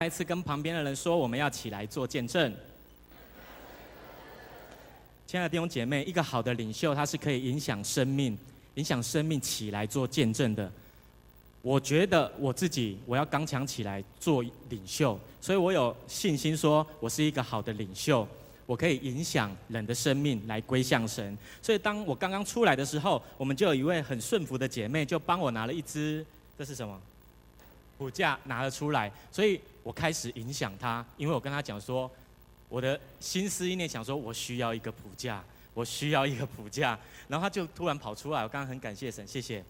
再一次跟旁边的人说，我们要起来做见证。亲爱的弟兄姐妹，一个好的领袖，他是可以影响生命、影响生命起来做见证的。我觉得我自己，我要刚强起来做领袖，所以我有信心说，我是一个好的领袖，我可以影响人的生命来归向神。所以当我刚刚出来的时候，我们就有一位很顺服的姐妹，就帮我拿了一支，这是什么？骨架拿了出来，所以。我开始影响他，因为我跟他讲说，我的心思意念想说，我需要一个普架，我需要一个普架，然后他就突然跑出来。我刚刚很感谢神，谢谢。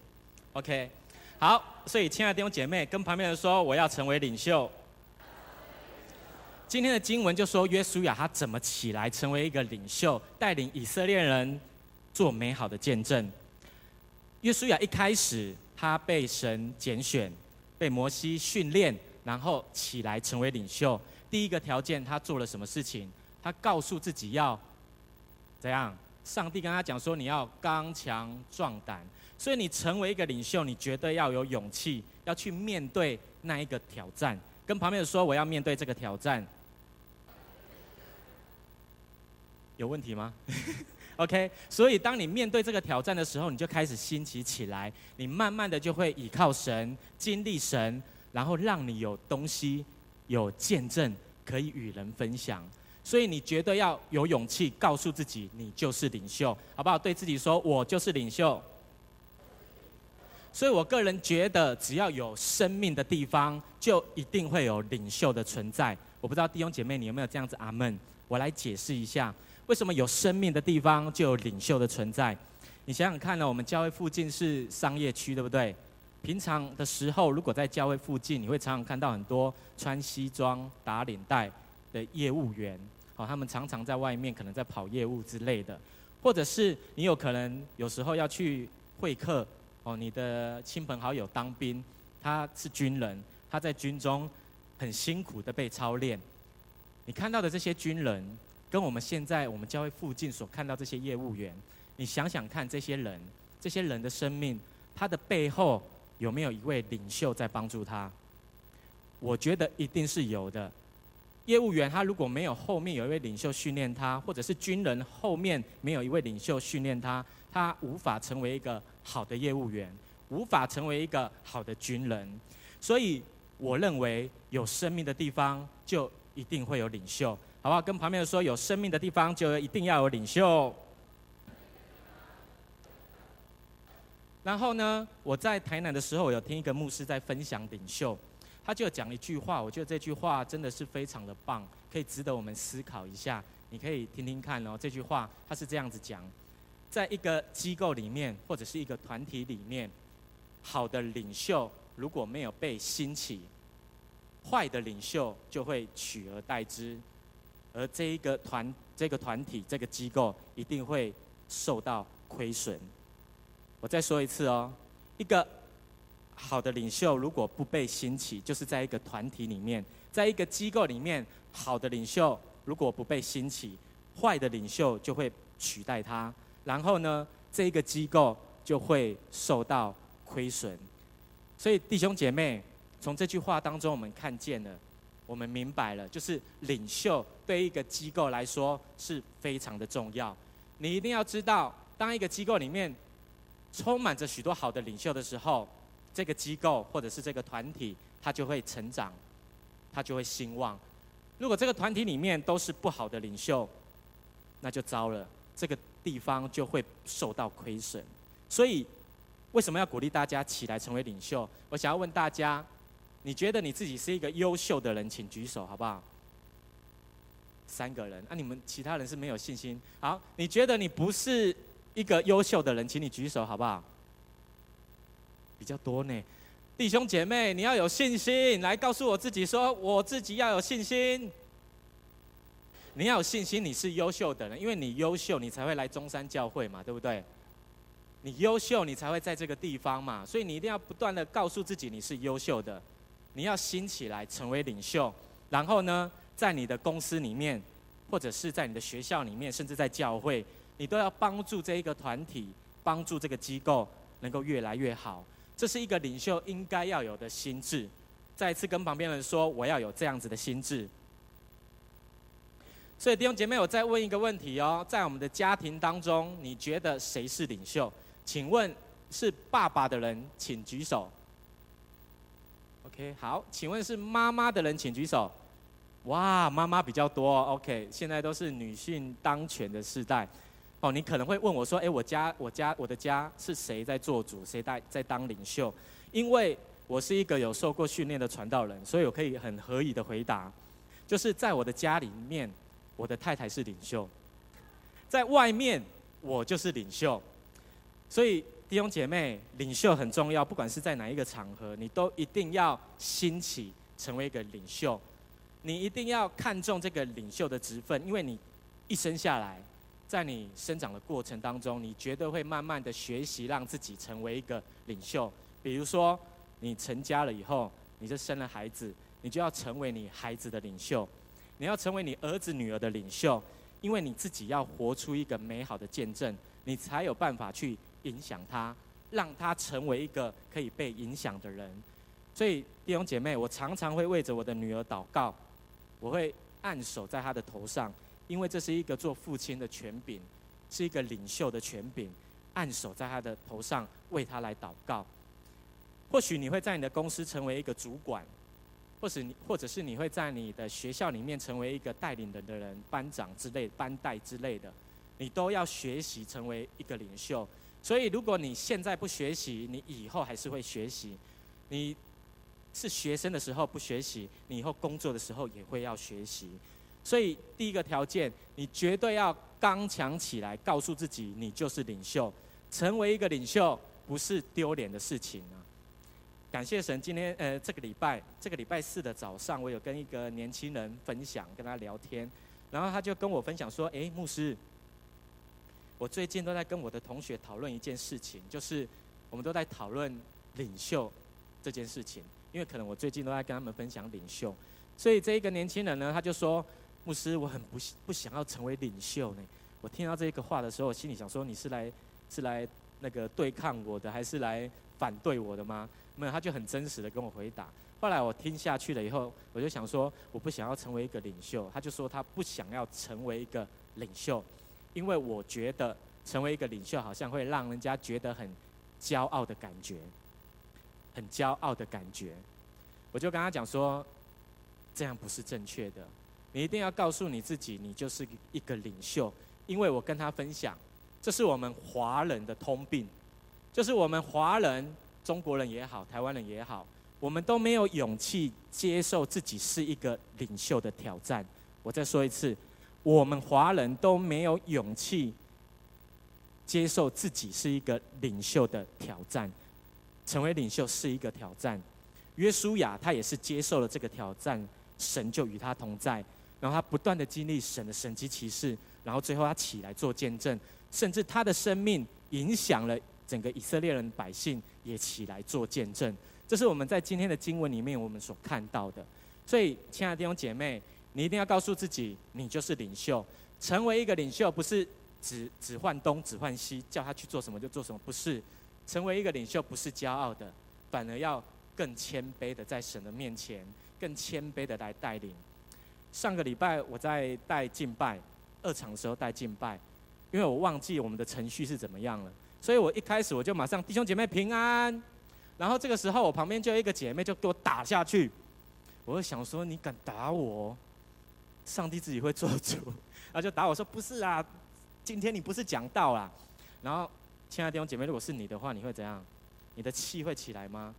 OK，好，所以亲爱的弟兄姐妹，跟旁边人说，我要成为领袖。今天的经文就说，约书亚他怎么起来成为一个领袖，带领以色列人做美好的见证。约书亚一开始他被神拣选，被摩西训练。然后起来成为领袖，第一个条件，他做了什么事情？他告诉自己要怎样？上帝跟他讲说，你要刚强壮胆。所以你成为一个领袖，你绝对要有勇气，要去面对那一个挑战。跟旁边人说，我要面对这个挑战。有问题吗？OK。所以当你面对这个挑战的时候，你就开始兴起起来，你慢慢的就会倚靠神，经历神。然后让你有东西、有见证可以与人分享，所以你绝对要有勇气告诉自己，你就是领袖，好不好？对自己说，我就是领袖。所以我个人觉得，只要有生命的地方，就一定会有领袖的存在。我不知道弟兄姐妹你有没有这样子？阿门。我来解释一下，为什么有生命的地方就有领袖的存在？你想想看呢，我们教会附近是商业区，对不对？平常的时候，如果在教会附近，你会常常看到很多穿西装、打领带的业务员，好，他们常常在外面可能在跑业务之类的，或者是你有可能有时候要去会客，哦，你的亲朋好友当兵，他是军人，他在军中很辛苦的被操练，你看到的这些军人，跟我们现在我们教会附近所看到这些业务员，你想想看，这些人，这些人的生命，他的背后。有没有一位领袖在帮助他？我觉得一定是有的。业务员他如果没有后面有一位领袖训练他，或者是军人后面没有一位领袖训练他，他无法成为一个好的业务员，无法成为一个好的军人。所以我认为有生命的地方就一定会有领袖，好不好？跟旁边人说，有生命的地方就一定要有领袖。然后呢，我在台南的时候，我有听一个牧师在分享领袖，他就讲一句话，我觉得这句话真的是非常的棒，可以值得我们思考一下。你可以听听看哦，这句话他是这样子讲：在一个机构里面或者是一个团体里面，好的领袖如果没有被兴起，坏的领袖就会取而代之，而这一个团、这个团体、这个机构一定会受到亏损。我再说一次哦，一个好的领袖如果不被兴起，就是在一个团体里面，在一个机构里面，好的领袖如果不被兴起，坏的领袖就会取代他，然后呢，这一个机构就会受到亏损。所以弟兄姐妹，从这句话当中，我们看见了，我们明白了，就是领袖对一个机构来说是非常的重要。你一定要知道，当一个机构里面，充满着许多好的领袖的时候，这个机构或者是这个团体，它就会成长，它就会兴旺。如果这个团体里面都是不好的领袖，那就糟了，这个地方就会受到亏损。所以，为什么要鼓励大家起来成为领袖？我想要问大家，你觉得你自己是一个优秀的人，请举手好不好？三个人，那、啊、你们其他人是没有信心。好，你觉得你不是？一个优秀的人，请你举手好不好？比较多呢，弟兄姐妹，你要有信心，来告诉我自己说，我自己要有信心。你要有信心，你是优秀的人，因为你优秀，你才会来中山教会嘛，对不对？你优秀，你才会在这个地方嘛，所以你一定要不断的告诉自己你是优秀的，你要兴起来成为领袖，然后呢，在你的公司里面，或者是在你的学校里面，甚至在教会。你都要帮助这一个团体，帮助这个机构能够越来越好，这是一个领袖应该要有的心智。再次跟旁边人说，我要有这样子的心智。所以弟兄姐妹，我再问一个问题哦，在我们的家庭当中，你觉得谁是领袖？请问是爸爸的人，请举手。OK，好，请问是妈妈的人，请举手。哇，妈妈比较多。OK，现在都是女性当权的时代。哦，你可能会问我说：“哎，我家、我家、我的家是谁在做主，谁在在当领袖？”因为我是一个有受过训练的传道人，所以我可以很合理的回答，就是在我的家里面。我的太太是领袖，在外面我就是领袖，所以弟兄姐妹，领袖很重要，不管是在哪一个场合，你都一定要兴起成为一个领袖，你一定要看重这个领袖的职分，因为你一生下来，在你生长的过程当中，你绝对会慢慢的学习让自己成为一个领袖。比如说，你成家了以后，你就生了孩子，你就要成为你孩子的领袖。你要成为你儿子女儿的领袖，因为你自己要活出一个美好的见证，你才有办法去影响他，让他成为一个可以被影响的人。所以弟兄姐妹，我常常会为着我的女儿祷告，我会按手在她的头上，因为这是一个做父亲的权柄，是一个领袖的权柄，按手在他的头上，为他来祷告。或许你会在你的公司成为一个主管。或是你，或者是你会在你的学校里面成为一个带领人的人，班长之类、班带之类的，你都要学习成为一个领袖。所以，如果你现在不学习，你以后还是会学习。你是学生的时候不学习，你以后工作的时候也会要学习。所以，第一个条件，你绝对要刚强起来，告诉自己，你就是领袖。成为一个领袖，不是丢脸的事情啊。感谢神，今天呃这个礼拜这个礼拜四的早上，我有跟一个年轻人分享，跟他聊天，然后他就跟我分享说：“哎，牧师，我最近都在跟我的同学讨论一件事情，就是我们都在讨论领袖这件事情，因为可能我最近都在跟他们分享领袖，所以这一个年轻人呢，他就说：牧师，我很不不想要成为领袖呢。我听到这个话的时候，我心里想说：你是来是来那个对抗我的，还是来反对我的吗？”没有，他就很真实的跟我回答。后来我听下去了以后，我就想说，我不想要成为一个领袖。他就说他不想要成为一个领袖，因为我觉得成为一个领袖好像会让人家觉得很骄傲的感觉，很骄傲的感觉。我就跟他讲说，这样不是正确的。你一定要告诉你自己，你就是一个领袖。因为我跟他分享，这是我们华人的通病，就是我们华人。中国人也好，台湾人也好，我们都没有勇气接受自己是一个领袖的挑战。我再说一次，我们华人都没有勇气接受自己是一个领袖的挑战。成为领袖是一个挑战。约书亚他也是接受了这个挑战，神就与他同在，然后他不断的经历神的神迹奇事，然后最后他起来做见证，甚至他的生命影响了。整个以色列人百姓也起来做见证，这是我们在今天的经文里面我们所看到的。所以，亲爱的弟兄姐妹，你一定要告诉自己，你就是领袖。成为一个领袖，不是只只换东只换西，叫他去做什么就做什么，不是。成为一个领袖，不是骄傲的，反而要更谦卑的在神的面前，更谦卑的来带领。上个礼拜我在带敬拜，二场的时候带敬拜，因为我忘记我们的程序是怎么样了。所以我一开始我就马上弟兄姐妹平安，然后这个时候我旁边就有一个姐妹就给我打下去，我就想说，你敢打我，上帝自己会做主，然后就打我说不是啊，今天你不是讲道啦，然后亲爱的弟兄姐妹，如果是你的话，你会怎样？你的气会起来吗？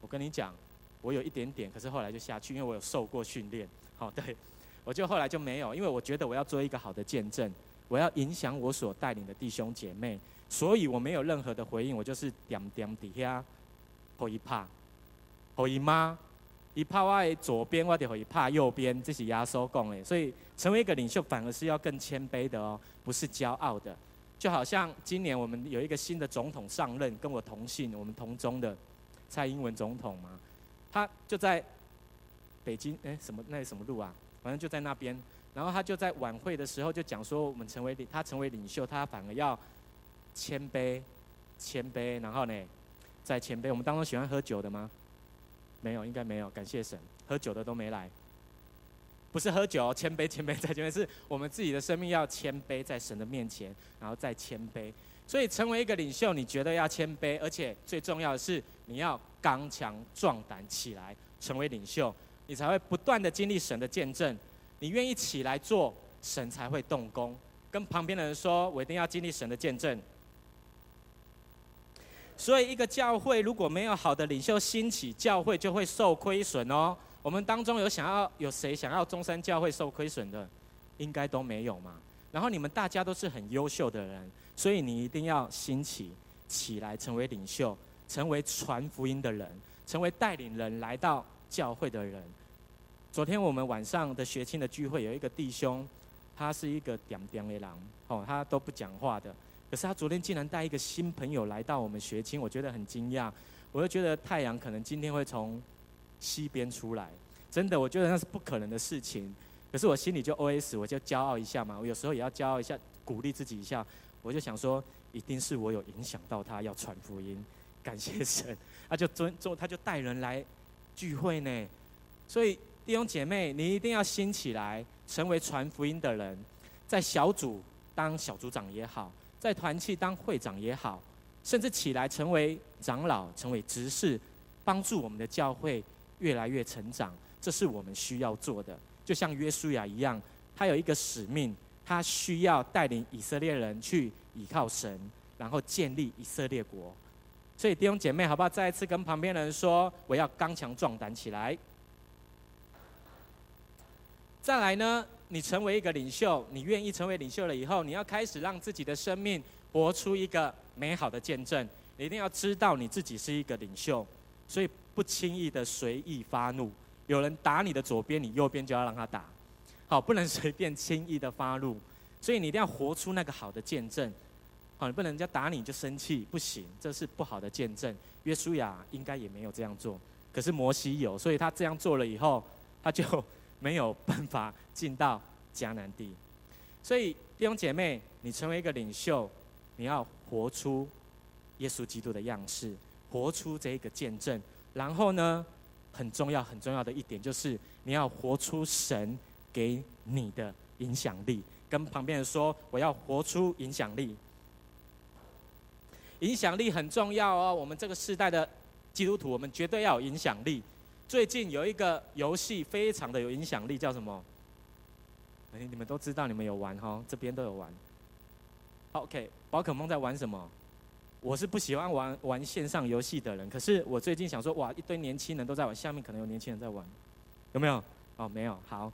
我跟你讲，我有一点点，可是后来就下去，因为我有受过训练。好，对，我就后来就没有，因为我觉得我要做一个好的见证，我要影响我所带领的弟兄姐妹。所以我没有任何的回应，我就是点点底下，后一拍，后一妈，一拍我的左边，我就后一拍右边，这是压缩讲的。所以成为一个领袖，反而是要更谦卑的哦，不是骄傲的。就好像今年我们有一个新的总统上任，跟我同姓，我们同宗的蔡英文总统嘛，他就在北京，哎，什么那什么路啊？反正就在那边。然后他就在晚会的时候就讲说，我们成为领他成为领袖，他反而要。谦卑，谦卑，然后呢，再谦卑。我们当中喜欢喝酒的吗？没有，应该没有。感谢神，喝酒的都没来。不是喝酒，谦卑，谦卑在前面，是我们自己的生命要谦卑在神的面前，然后再谦卑。所以成为一个领袖，你觉得要谦卑，而且最重要的是你要刚强壮胆起来，成为领袖，你才会不断的经历神的见证。你愿意起来做，神才会动工。跟旁边的人说，我一定要经历神的见证。所以，一个教会如果没有好的领袖兴起，教会就会受亏损哦。我们当中有想要有谁想要中山教会受亏损的，应该都没有嘛。然后你们大家都是很优秀的人，所以你一定要兴起起来，成为领袖，成为传福音的人，成为带领人来到教会的人。昨天我们晚上的学青的聚会，有一个弟兄，他是一个点点的狼哦，他都不讲话的。可是他昨天竟然带一个新朋友来到我们学青，我觉得很惊讶。我就觉得太阳可能今天会从。西边出来，真的，我觉得那是不可能的事情。可是我心里就 OS，我就骄傲一下嘛。我有时候也要骄傲一下，鼓励自己一下。我就想说，一定是我有影响到他要传福音，感谢神。他就尊重，他就带人来聚会呢。所以弟兄姐妹，你一定要兴起来，成为传福音的人。在小组当小组长也好，在团契当会长也好，甚至起来成为长老、成为执事，帮助我们的教会。越来越成长，这是我们需要做的。就像约书亚一样，他有一个使命，他需要带领以色列人去倚靠神，然后建立以色列国。所以弟兄姐妹，好不好？再一次跟旁边的人说，我要刚强壮胆起来。再来呢，你成为一个领袖，你愿意成为领袖了以后，你要开始让自己的生命活出一个美好的见证。你一定要知道你自己是一个领袖，所以。不轻易的随意发怒，有人打你的左边，你右边就要让他打，好，不能随便轻易的发怒，所以你一定要活出那个好的见证，好，你不能人家打你就生气，不行，这是不好的见证。约书亚应该也没有这样做，可是摩西有，所以他这样做了以后，他就没有办法进到迦南地。所以弟兄姐妹，你成为一个领袖，你要活出耶稣基督的样式，活出这个见证。然后呢，很重要很重要的一点就是，你要活出神给你的影响力。跟旁边人说，我要活出影响力。影响力很重要哦，我们这个世代的基督徒，我们绝对要有影响力。最近有一个游戏非常的有影响力，叫什么？哎，你们都知道，你们有玩哈，这边都有玩。OK，宝可梦在玩什么？我是不喜欢玩玩线上游戏的人，可是我最近想说，哇，一堆年轻人都在玩，下面可能有年轻人在玩，有没有？哦，没有，好。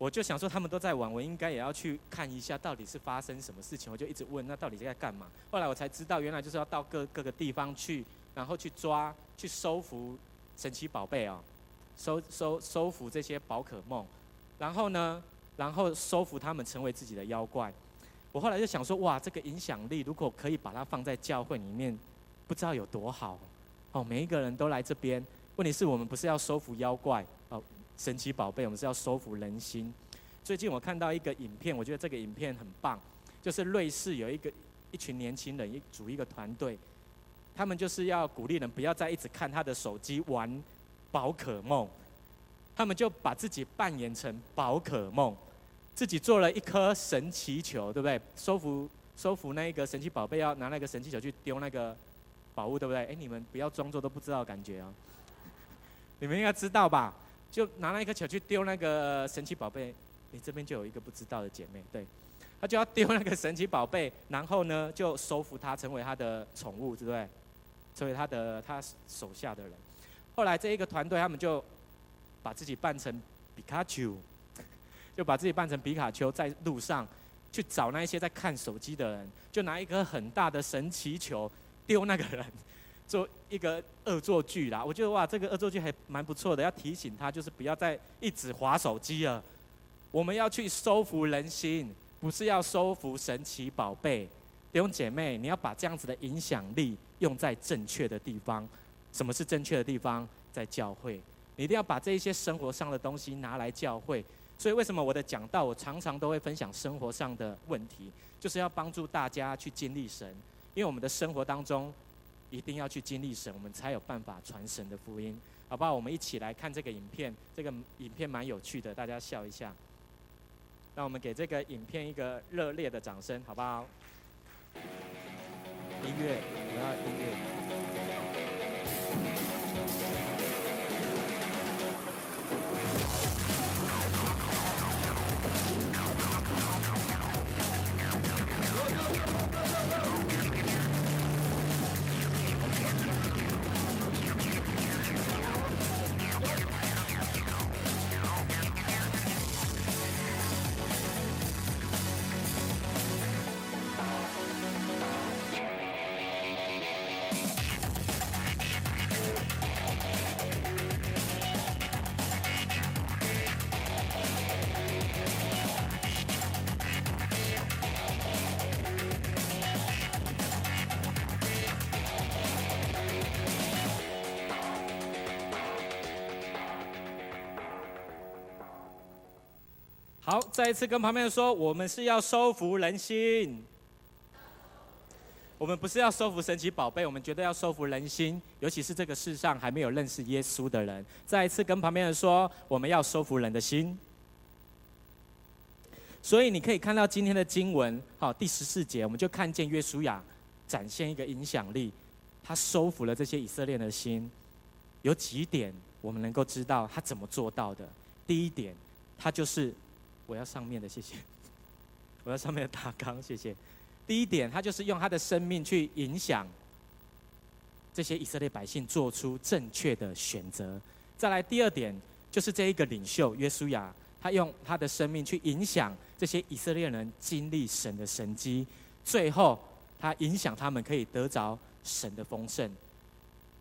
我就想说他们都在玩，我应该也要去看一下到底是发生什么事情。我就一直问，那到底在干嘛？后来我才知道，原来就是要到各各个地方去，然后去抓、去收服神奇宝贝哦，收收收服这些宝可梦，然后呢，然后收服他们成为自己的妖怪。我后来就想说，哇，这个影响力如果可以把它放在教会里面，不知道有多好。哦，每一个人都来这边，问题是我们不是要收服妖怪，神奇宝贝，我们是要收服人心。最近我看到一个影片，我觉得这个影片很棒，就是瑞士有一个一群年轻人一组一个团队，他们就是要鼓励人不要再一直看他的手机玩宝可梦，他们就把自己扮演成宝可梦。自己做了一颗神奇球，对不对？收服收服那一个神奇宝贝，要拿那个神奇球去丢那个宝物，对不对？哎，你们不要装作都不知道感觉哦。你们应该知道吧？就拿那一颗球去丢那个神奇宝贝。你这边就有一个不知道的姐妹，对，她就要丢那个神奇宝贝，然后呢，就收服它，成为她的宠物，对不对？成为她的她手下的人。后来这一个团队，他们就把自己扮成皮卡丘。就把自己扮成皮卡丘，在路上去找那一些在看手机的人，就拿一个很大的神奇球丢那个人，做一个恶作剧啦。我觉得哇，这个恶作剧还蛮不错的，要提醒他就是不要再一直划手机了。我们要去收服人心，不是要收服神奇宝贝。弟兄姐妹，你要把这样子的影响力用在正确的地方。什么是正确的地方？在教会，你一定要把这一些生活上的东西拿来教会。所以，为什么我的讲道，我常常都会分享生活上的问题，就是要帮助大家去经历神。因为我们的生活当中，一定要去经历神，我们才有办法传神的福音，好不好？我们一起来看这个影片，这个影片蛮有趣的，大家笑一下。让我们给这个影片一个热烈的掌声，好不好？音乐，我要音乐。好，再一次跟旁边人说，我们是要收服人心。我们不是要收服神奇宝贝，我们绝对要收服人心，尤其是这个世上还没有认识耶稣的人。再一次跟旁边人说，我们要收服人的心。所以你可以看到今天的经文，好，第十四节，我们就看见约书亚展现一个影响力，他收服了这些以色列的心。有几点我们能够知道他怎么做到的？第一点，他就是。我要上面的，谢谢。我要上面的大纲，谢谢。第一点，他就是用他的生命去影响这些以色列百姓做出正确的选择。再来，第二点，就是这一个领袖约书亚，他用他的生命去影响这些以色列人经历神的神迹。最后，他影响他们可以得着神的丰盛。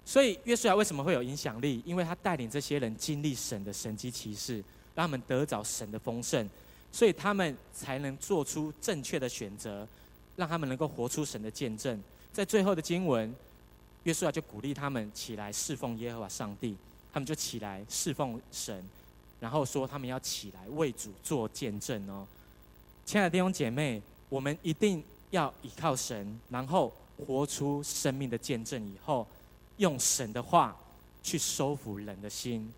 所以，约书亚为什么会有影响力？因为他带领这些人经历神的神迹奇事。让他们得着神的丰盛，所以他们才能做出正确的选择，让他们能够活出神的见证。在最后的经文，约书亚就鼓励他们起来侍奉耶和华上帝，他们就起来侍奉神，然后说他们要起来为主做见证哦。亲爱的弟兄姐妹，我们一定要依靠神，然后活出生命的见证，以后用神的话去收服人的心。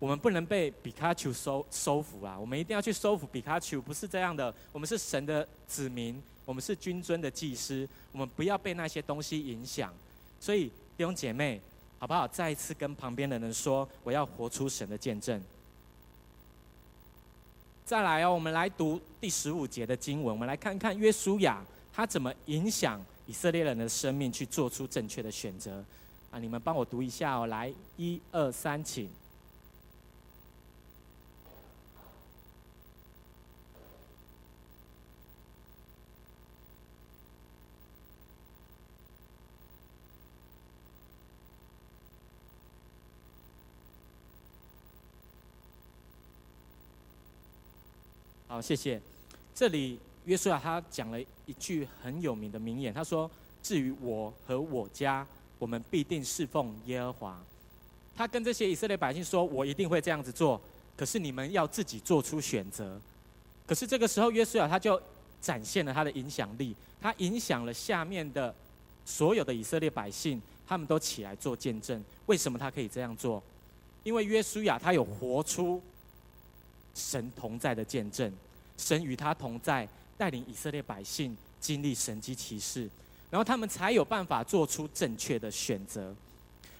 我们不能被皮卡丘收收服啊！我们一定要去收服皮卡丘，不是这样的。我们是神的子民，我们是君尊的祭司，我们不要被那些东西影响。所以弟兄姐妹，好不好？再一次跟旁边的人说，我要活出神的见证。再来哦，我们来读第十五节的经文，我们来看看约书亚他怎么影响以色列人的生命去做出正确的选择啊！你们帮我读一下哦，来，一二三，请。好，谢谢。这里约书亚他讲了一句很有名的名言，他说：“至于我和我家，我们必定侍奉耶和华。”他跟这些以色列百姓说：“我一定会这样子做，可是你们要自己做出选择。”可是这个时候，约书亚他就展现了他的影响力，他影响了下面的所有的以色列百姓，他们都起来做见证。为什么他可以这样做？因为约书亚他有活出。神同在的见证，神与他同在，带领以色列百姓经历神迹奇事，然后他们才有办法做出正确的选择。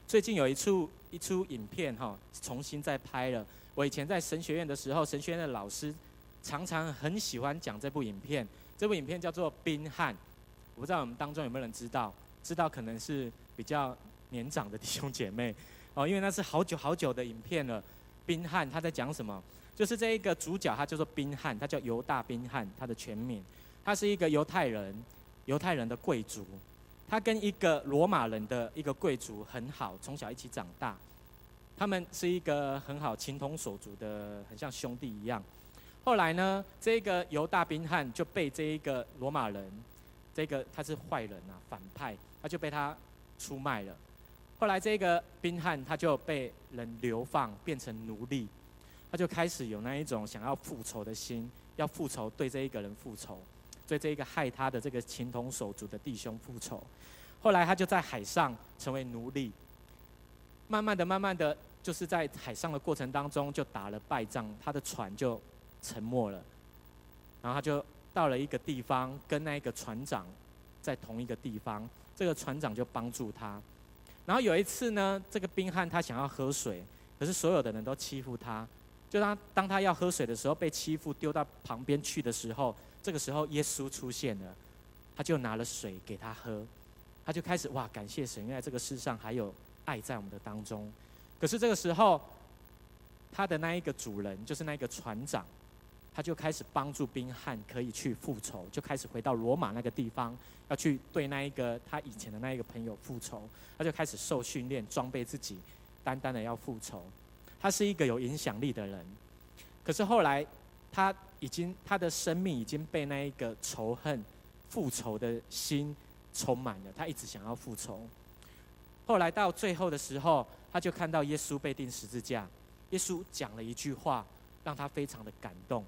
最近有一出一出影片哈，重新再拍了。我以前在神学院的时候，神学院的老师常常很喜欢讲这部影片。这部影片叫做《冰汉》，我不知道我们当中有没有人知道？知道可能是比较年长的弟兄姐妹哦，因为那是好久好久的影片了。冰汉他在讲什么？就是这一个主角，他叫做宾汉，他叫犹大宾汉，他的全名，他是一个犹太人，犹太人的贵族，他跟一个罗马人的一个贵族很好，从小一起长大，他们是一个很好情同手足的，很像兄弟一样。后来呢，这个犹大宾汉就被这一个罗马人，这个他是坏人啊，反派，他就被他出卖了。后来这个宾汉他就被人流放，变成奴隶。他就开始有那一种想要复仇的心，要复仇，对这一个人复仇，对这一个害他的这个情同手足的弟兄复仇。后来他就在海上成为奴隶。慢慢的、慢慢的，就是在海上的过程当中就打了败仗，他的船就沉没了。然后他就到了一个地方，跟那一个船长在同一个地方，这个船长就帮助他。然后有一次呢，这个冰汉他想要喝水，可是所有的人都欺负他。就当当他要喝水的时候，被欺负丢到旁边去的时候，这个时候耶稣出现了，他就拿了水给他喝，他就开始哇，感谢神，因为这个世上还有爱在我们的当中。可是这个时候，他的那一个主人，就是那个船长，他就开始帮助宾汉可以去复仇，就开始回到罗马那个地方，要去对那一个他以前的那一个朋友复仇，他就开始受训练，装备自己，单单的要复仇。他是一个有影响力的人，可是后来，他已经他的生命已经被那一个仇恨、复仇的心充满了。他一直想要复仇。后来到最后的时候，他就看到耶稣被钉十字架。耶稣讲了一句话，让他非常的感动，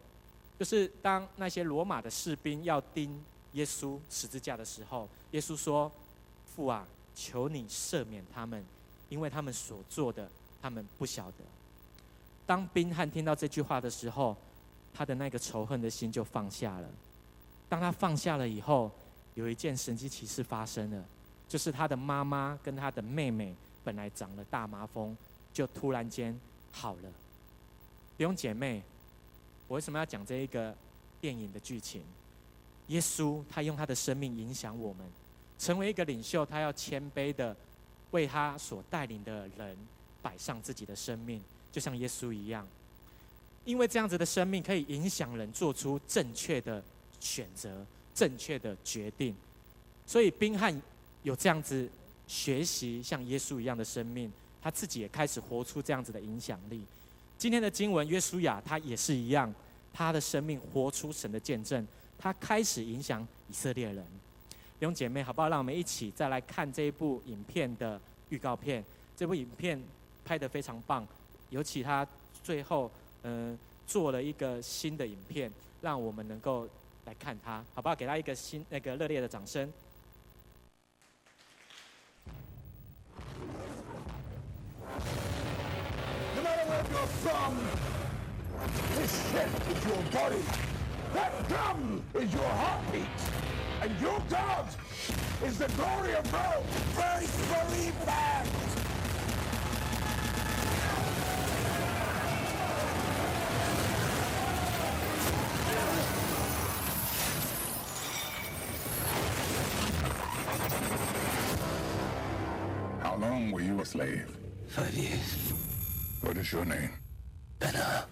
就是当那些罗马的士兵要钉耶稣十字架的时候，耶稣说：“父啊，求你赦免他们，因为他们所做的，他们不晓得。”当宾汉听到这句话的时候，他的那个仇恨的心就放下了。当他放下了以后，有一件神奇奇事发生了，就是他的妈妈跟他的妹妹本来长了大麻风，就突然间好了。弟兄姐妹，我为什么要讲这一个电影的剧情？耶稣他用他的生命影响我们，成为一个领袖，他要谦卑的为他所带领的人摆上自己的生命。就像耶稣一样，因为这样子的生命可以影响人做出正确的选择、正确的决定，所以宾汉有这样子学习像耶稣一样的生命，他自己也开始活出这样子的影响力。今天的经文，约书亚他也是一样，他的生命活出神的见证，他开始影响以色列人。弟兄姐妹，好不好？让我们一起再来看这一部影片的预告片。这部影片拍得非常棒。尤其他最后，嗯、做了一个新的影片，让我们能够来看他，好不好？给他一个新那个热烈的掌声。Slave. Five years. What is your name? Ben-Hur.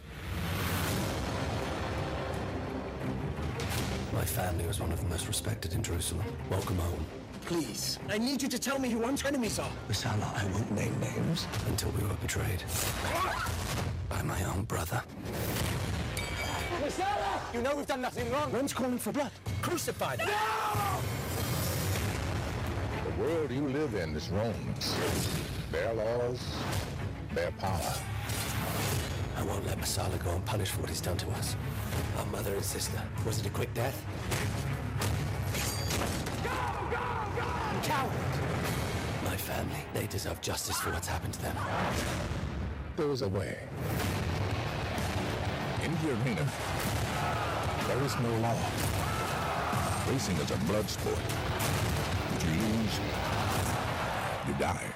My family was one of the most respected in Jerusalem. Welcome home. Please, I need you to tell me who our enemies are. Risala, I won't name names until we were betrayed. By my own brother. Risala! You know we've done nothing wrong. Rome's calling for blood. Crucify them. No! The world you live in is Rome's. Their laws, their power. I won't let Masala go unpunished for what he's done to us. Our mother and sister. Was it a quick death? Go, go, go! Coward! My family, they deserve justice for what's happened to them. There is a way. In the arena, there is no law. Racing is a blood sport. If you lose, you die.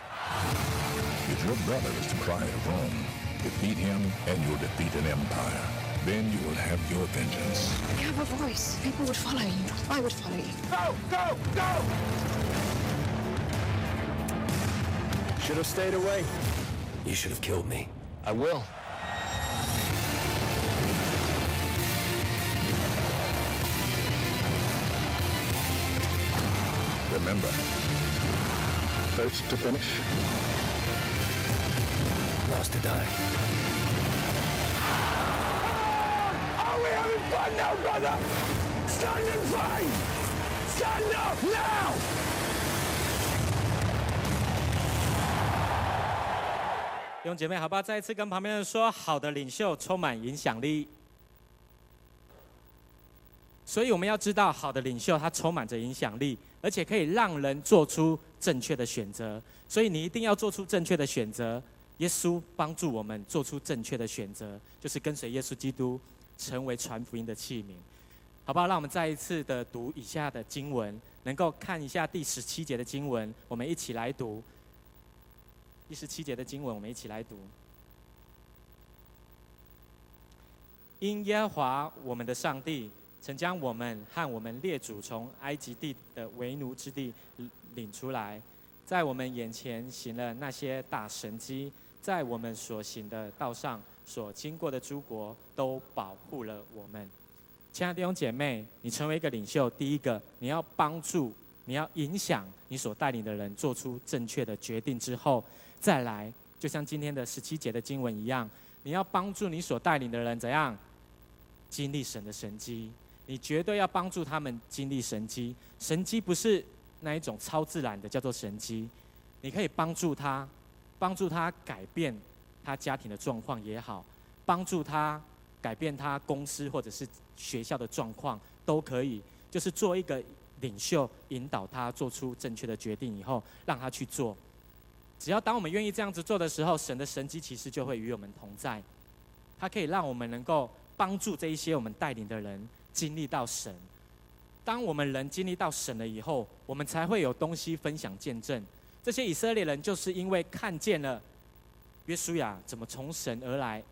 If your brother is the pride of Rome, defeat him and you'll defeat an empire. Then you will have your vengeance. You have a voice. People would follow you. I would follow you. Go, go, go! Should have stayed away. You should have killed me. I will. Remember, first to finish, Last to die. Are we having fun now, brother? Stand and fight! Stand up now! 弟兄姐妹，好不好？再一次跟旁边人说，好的领袖充满影响力。所以我们要知道，好的领袖他充满着影响力，而且可以让人做出正确的选择。所以你一定要做出正确的选择。耶稣帮助我们做出正确的选择，就是跟随耶稣基督，成为传福音的器皿，好不好？让我们再一次的读以下的经文，能够看一下第十七节的经文，我们一起来读。第十七节的经文，我们一起来读。因耶和华我们的上帝曾将我们和我们列祖从埃及地的为奴之地领出来，在我们眼前行了那些大神迹，在我们所行的道上所经过的诸国都保护了我们。亲爱的弟兄姐妹，你成为一个领袖，第一个你要帮助，你要影响你所带领的人做出正确的决定之后，再来，就像今天的十七节的经文一样，你要帮助你所带领的人怎样经历神的神迹？你绝对要帮助他们经历神迹。神迹不是那一种超自然的，叫做神迹。你可以帮助他，帮助他改变他家庭的状况也好，帮助他改变他公司或者是学校的状况都可以。就是做一个领袖，引导他做出正确的决定以后，让他去做。只要当我们愿意这样子做的时候，神的神迹其实就会与我们同在。他可以让我们能够帮助这一些我们带领的人经历到神。当我们人经历到神了以后，我们才会有东西分享见证。这些以色列人就是因为看见了约书亚怎么从神而来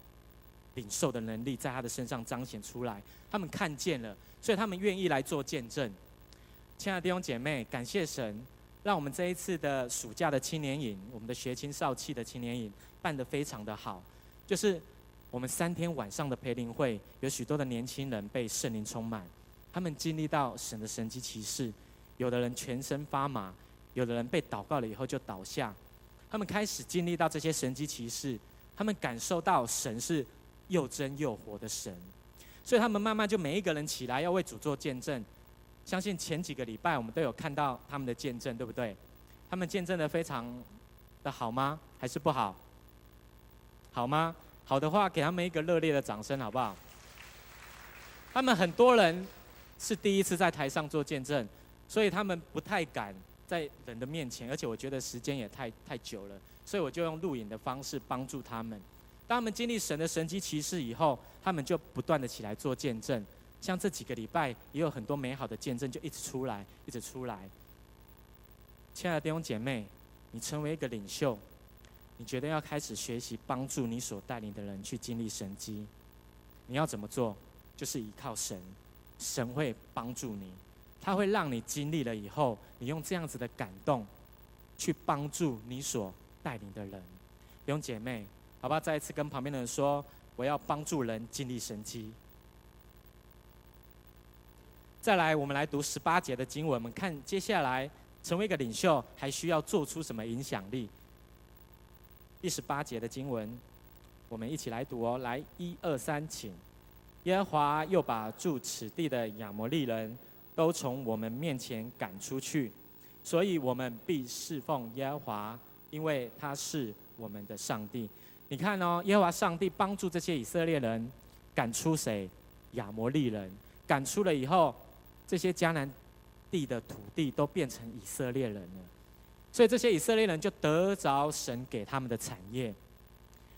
领受的能力在他的身上彰显出来，他们看见了，所以他们愿意来做见证。亲爱的弟兄姐妹，感谢神。让我们这一次的暑假的青年营，我们的学青少期的青年营办得非常的好。就是我们三天晚上的培灵会，有许多的年轻人被圣灵充满，他们经历到神的神迹奇事。有的人全身发麻，有的人被祷告了以后就倒下。他们开始经历到这些神迹奇事，他们感受到神是又真又活的神，所以他们慢慢就每一个人起来要为主做见证。相信前几个礼拜我们都有看到他们的见证，对不对？他们见证的非常的好吗？还是不好？好吗？好的话，给他们一个热烈的掌声，好不好？他们很多人是第一次在台上做见证，所以他们不太敢在人的面前，而且我觉得时间也太太久了，所以我就用录影的方式帮助他们。当他们经历神的神迹奇事以后，他们就不断的起来做见证。像这几个礼拜也有很多美好的见证，就一直出来，一直出来。亲爱的弟兄姐妹，你成为一个领袖，你觉得要开始学习帮助你所带领的人去经历神迹，你要怎么做？就是依靠神，神会帮助你，他会让你经历了以后，你用这样子的感动，去帮助你所带领的人。弟兄姐妹，好不好？再一次跟旁边的人说，我要帮助人经历神迹。再来，我们来读十八节的经文。我们看接下来，成为一个领袖，还需要做出什么影响力？第十八节的经文，我们一起来读哦。来，一二三，请。耶和华又把住此地的亚摩利人都从我们面前赶出去，所以我们必侍奉耶和华，因为他是我们的上帝。你看哦，耶和华上帝帮助这些以色列人赶出谁？亚摩利人。赶出了以后。这些迦南地的土地都变成以色列人了，所以这些以色列人就得着神给他们的产业。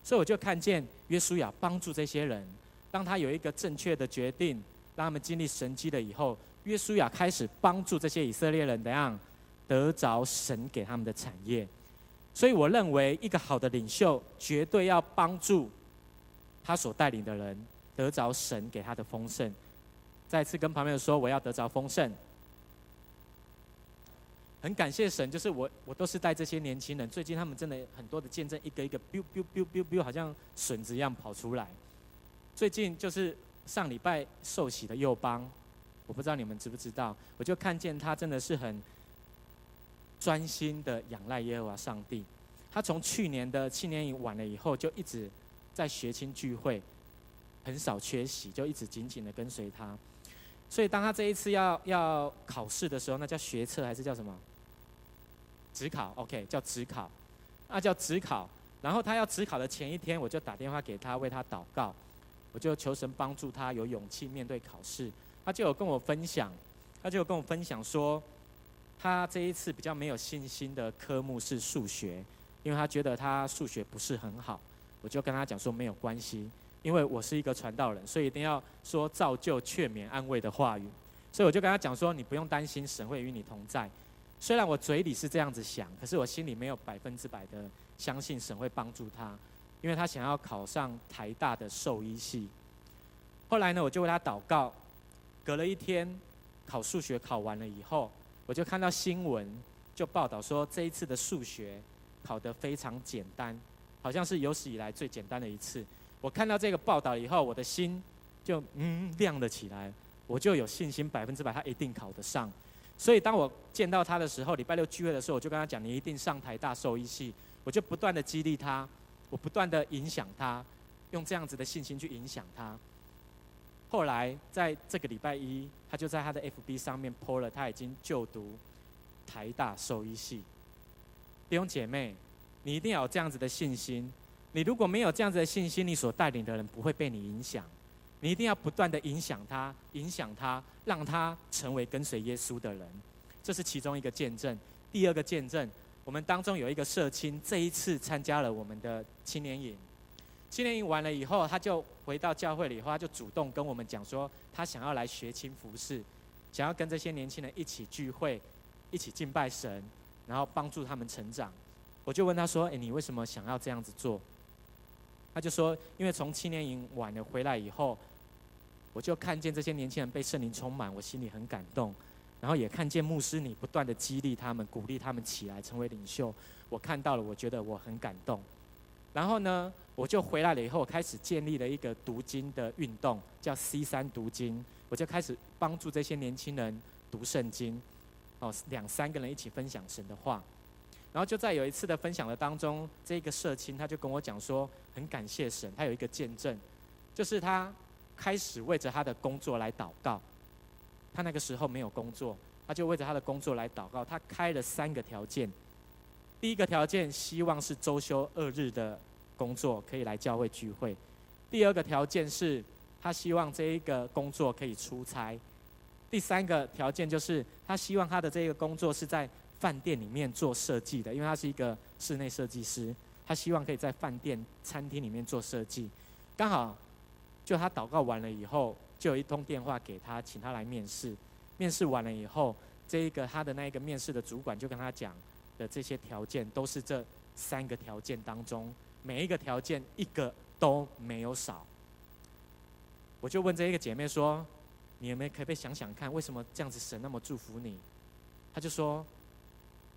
所以我就看见约书亚帮助这些人，当他有一个正确的决定，让他们经历神迹了以后，约书亚开始帮助这些以色列人怎样得着神给他们的产业。所以我认为，一个好的领袖绝对要帮助他所带领的人得着神给他的丰盛。再次跟旁边说，我要得着丰盛。很感谢神，就是我，我都是带这些年轻人。最近他们真的很多的见证，一个一个 biu biu biu biu biu，好像笋子一样跑出来。最近就是上礼拜受洗的幼邦，我不知道你们知不知道，我就看见他真的是很专心的仰赖耶和华上帝。他从去年的青年营完了以后，就一直在学青聚会，很少缺席，就一直紧紧的跟随他。所以，当他这一次要要考试的时候，那叫学测还是叫什么？指考，OK，叫指考，那叫指考。然后他要指考的前一天，我就打电话给他，为他祷告，我就求神帮助他有勇气面对考试。他就有跟我分享，他就有跟我分享说，他这一次比较没有信心的科目是数学，因为他觉得他数学不是很好。我就跟他讲说没有关系，因为我是一个传道人，所以一定要说造就、劝勉、安慰的话语。所以我就跟他讲说，你不用担心，神会与你同在。虽然我嘴里是这样子想，可是我心里没有百分之百的相信神会帮助他，因为他想要考上台大的兽医系。后来呢，我就为他祷告。隔了一天，考数学考完了以后，我就看到新闻，就报道说这一次的数学考得非常简单，好像是有史以来最简单的一次。我看到这个报道以后，我的心就嗯亮了起来，我就有信心百分之百他一定考得上。所以当我见到他的时候，礼拜六聚会的时候，我就跟他讲：“你一定上台大兽医系。”我就不断的激励他，我不断的影响他，用这样子的信心去影响他。后来在这个礼拜一，他就在他的 FB 上面 po 了，他已经就读台大兽医系。弟兄姐妹，你一定要有这样子的信心。你如果没有这样子的信心，你所带领的人不会被你影响。你一定要不断的影响他，影响他，让他成为跟随耶稣的人。这是其中一个见证。第二个见证，我们当中有一个社青，这一次参加了我们的青年营。青年营完了以后，他就回到教会里后，他就主动跟我们讲说，他想要来学青服饰，想要跟这些年轻人一起聚会，一起敬拜神，然后帮助他们成长。我就问他说：“诶，你为什么想要这样子做？”他就说：“因为从青年营完了回来以后，我就看见这些年轻人被圣灵充满，我心里很感动。然后也看见牧师你不断的激励他们，鼓励他们起来成为领袖，我看到了，我觉得我很感动。然后呢？”我就回来了以后，开始建立了一个读经的运动，叫 C 三读经。我就开始帮助这些年轻人读圣经，哦，两三个人一起分享神的话。然后就在有一次的分享的当中，这个社青他就跟我讲说，很感谢神，他有一个见证，就是他开始为着他的工作来祷告。他那个时候没有工作，他就为着他的工作来祷告。他开了三个条件，第一个条件希望是周休二日的。工作可以来教会聚会。第二个条件是，他希望这一个工作可以出差。第三个条件就是，他希望他的这个工作是在饭店里面做设计的，因为他是一个室内设计师，他希望可以在饭店、餐厅里面做设计。刚好，就他祷告完了以后，就有一通电话给他，请他来面试。面试完了以后，这一个他的那一个面试的主管就跟他讲的这些条件，都是这三个条件当中。每一个条件一个都没有少，我就问这一个姐妹说：“你有没有可不可以想想看，为什么这样子神那么祝福你？”她就说：“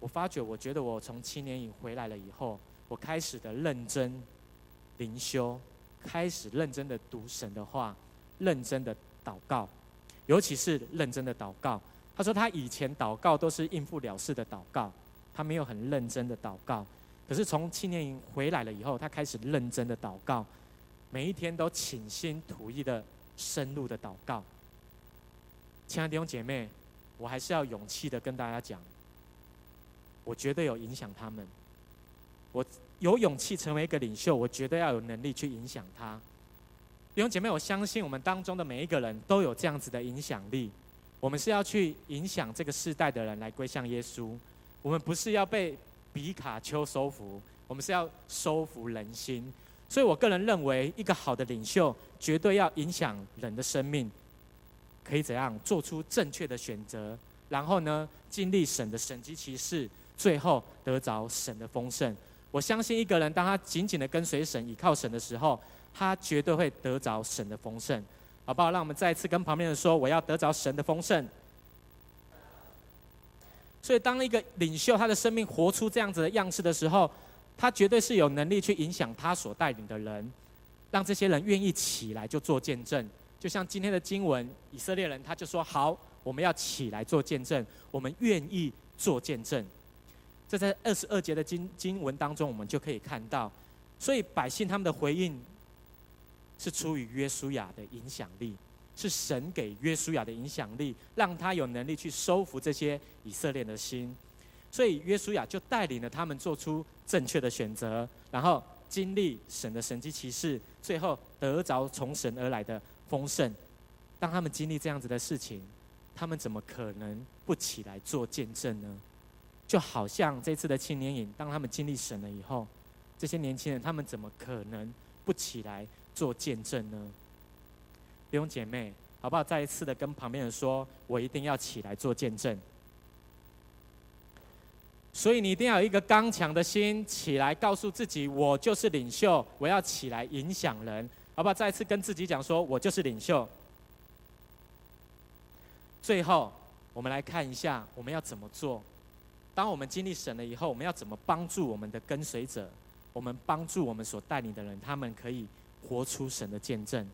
我发觉，我觉得我从青年营回来了以后，我开始的认真灵修，开始认真的读神的话，认真的祷告，尤其是认真的祷告。他说他以前祷告都是应付了事的祷告，他没有很认真的祷告。”可是从青年营回来了以后，他开始认真的祷告，每一天都倾心吐意的深入的祷告。亲爱的弟兄姐妹，我还是要勇气的跟大家讲，我绝对有影响他们。我有勇气成为一个领袖，我绝对要有能力去影响他。弟兄姐妹，我相信我们当中的每一个人都有这样子的影响力。我们是要去影响这个世代的人来归向耶稣，我们不是要被。皮卡丘收服，我们是要收服人心，所以我个人认为，一个好的领袖绝对要影响人的生命，可以怎样做出正确的选择，然后呢，经历神的神级骑士，最后得着神的丰盛。我相信一个人，当他紧紧的跟随神、倚靠神的时候，他绝对会得着神的丰盛，好不好？让我们再一次跟旁边人说：我要得着神的丰盛。所以，当一个领袖他的生命活出这样子的样式的时候，他绝对是有能力去影响他所带领的人，让这些人愿意起来就做见证。就像今天的经文，以色列人他就说：“好，我们要起来做见证，我们愿意做见证。”这在二十二节的经经文当中，我们就可以看到。所以，百姓他们的回应是出于约书亚的影响力。是神给约书亚的影响力，让他有能力去收服这些以色列的心，所以约书亚就带领了他们做出正确的选择，然后经历神的神迹奇事，最后得着从神而来的丰盛。当他们经历这样子的事情，他们怎么可能不起来做见证呢？就好像这次的青年营，当他们经历神了以后，这些年轻人他们怎么可能不起来做见证呢？弟兄姐妹，好不好？再一次的跟旁边人说，我一定要起来做见证。所以你一定要有一个刚强的心，起来告诉自己，我就是领袖，我要起来影响人，好不好？再一次跟自己讲说，我就是领袖。最后，我们来看一下我们要怎么做。当我们经历神了以后，我们要怎么帮助我们的跟随者？我们帮助我们所带领的人，他们可以活出神的见证。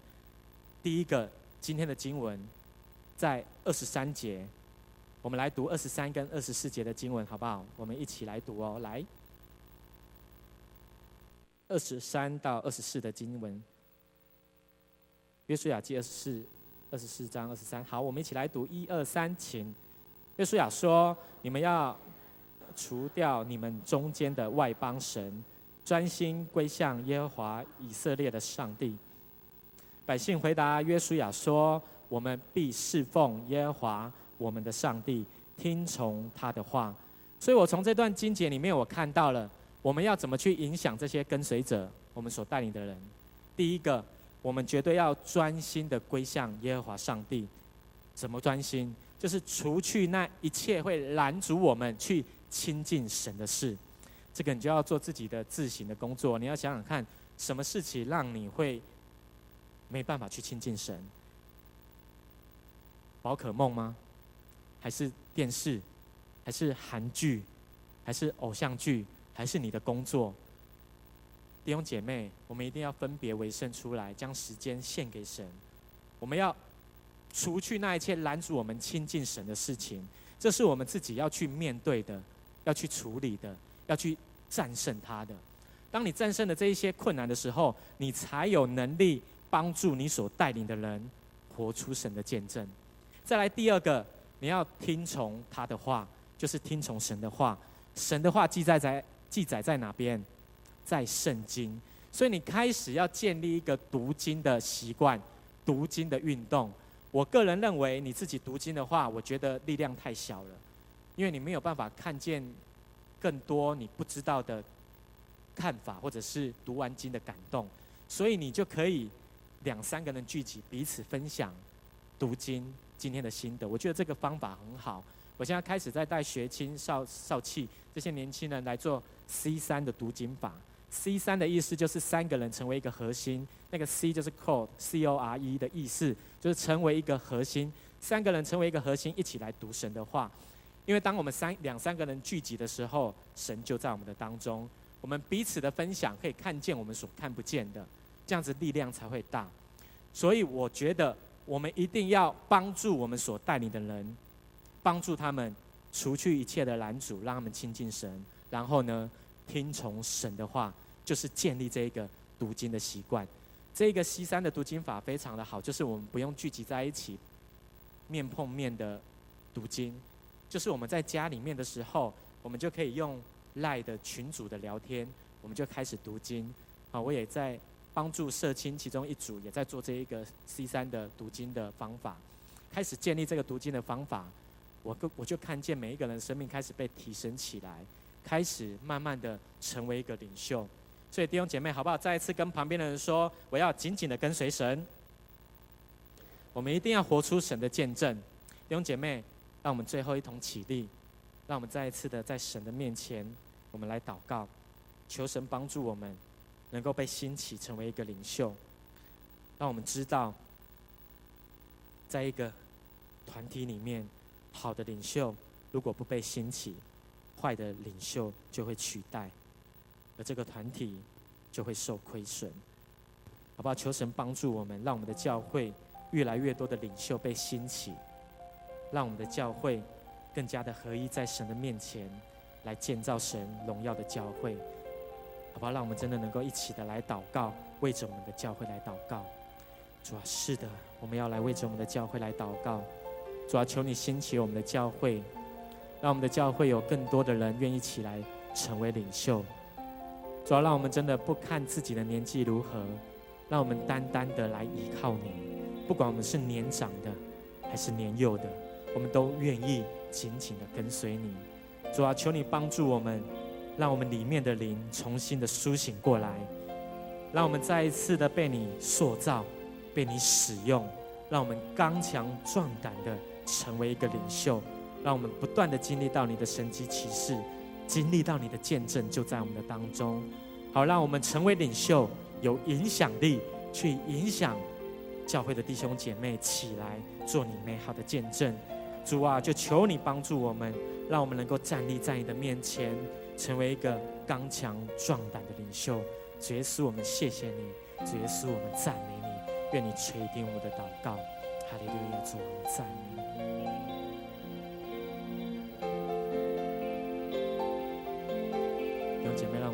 第一个，今天的经文在二十三节。我们来读二十三跟二十四节的经文，好不好？我们一起来读哦。来，二十三到二十四的经文，约书亚记二十四、二十四章二十三。好，我们一起来读一二三，请。约书亚说：“你们要除掉你们中间的外邦神，专心归向耶和华以色列的上帝。”百姓回答约书亚说：“我们必侍奉耶和华。”我们的上帝听从他的话，所以我从这段经节里面，我看到了我们要怎么去影响这些跟随者，我们所带领的人。第一个，我们绝对要专心的归向耶和华上帝。怎么专心？就是除去那一切会拦阻我们去亲近神的事。这个你就要做自己的自省的工作。你要想想看，什么事情让你会没办法去亲近神？宝可梦吗？还是电视，还是韩剧，还是偶像剧，还是你的工作？弟兄姐妹，我们一定要分别为圣出来，将时间献给神。我们要除去那一切拦阻我们亲近神的事情，这是我们自己要去面对的，要去处理的，要去战胜它的。当你战胜了这一些困难的时候，你才有能力帮助你所带领的人活出神的见证。再来第二个。你要听从他的话，就是听从神的话。神的话记载在记载在哪边？在圣经。所以你开始要建立一个读经的习惯，读经的运动。我个人认为，你自己读经的话，我觉得力量太小了，因为你没有办法看见更多你不知道的看法，或者是读完经的感动。所以你就可以两三个人聚集，彼此分享读经。今天的心得，我觉得这个方法很好。我现在开始在带学青少少气这些年轻人来做 C 三的读经法。C 三的意思就是三个人成为一个核心，那个 C 就是 core C O R E 的意思，就是成为一个核心。三个人成为一个核心，一起来读神的话。因为当我们三两三个人聚集的时候，神就在我们的当中。我们彼此的分享可以看见我们所看不见的，这样子力量才会大。所以我觉得。我们一定要帮助我们所带领的人，帮助他们除去一切的拦阻，让他们亲近神。然后呢，听从神的话，就是建立这一个读经的习惯。这个西三的读经法非常的好，就是我们不用聚集在一起，面碰面的读经，就是我们在家里面的时候，我们就可以用赖的群组的聊天，我们就开始读经。啊，我也在。帮助社青其中一组也在做这一个 C 三的读经的方法，开始建立这个读经的方法，我我就看见每一个人生命开始被提升起来，开始慢慢的成为一个领袖。所以弟兄姐妹，好不好？再一次跟旁边的人说，我要紧紧的跟随神。我们一定要活出神的见证。弟兄姐妹，让我们最后一同起立，让我们再一次的在神的面前，我们来祷告，求神帮助我们。能够被兴起成为一个领袖，让我们知道，在一个团体里面，好的领袖如果不被兴起，坏的领袖就会取代，而这个团体就会受亏损。好不好？求神帮助我们，让我们的教会越来越多的领袖被兴起，让我们的教会更加的合一，在神的面前来建造神荣耀的教会。好不好？让我们真的能够一起的来祷告，为着我们的教会来祷告。主啊，是的，我们要来为着我们的教会来祷告。主啊，求你兴起我们的教会，让我们的教会有更多的人愿意起来成为领袖。主啊，让我们真的不看自己的年纪如何，让我们单单的来依靠你。不管我们是年长的还是年幼的，我们都愿意紧紧的跟随你。主啊，求你帮助我们，让我们里面的灵重新的苏醒过来，让我们再一次的被你塑造，被你使用，让我们刚强壮胆的成为一个领袖，让我们不断的经历到你的神迹奇事，经历到你的见证就在我们的当中。好，让我们成为领袖，有影响力，去影响教会的弟兄姐妹起来做你美好的见证。主啊，就求你帮助我们，让我们能够站立在你的面前，成为一个刚强壮胆的领袖，主耶稣，我们谢谢你，主耶稣，我们赞美你，愿你垂听我的祷告。哈利路亚，主，我们赞美你。有姐妹让我。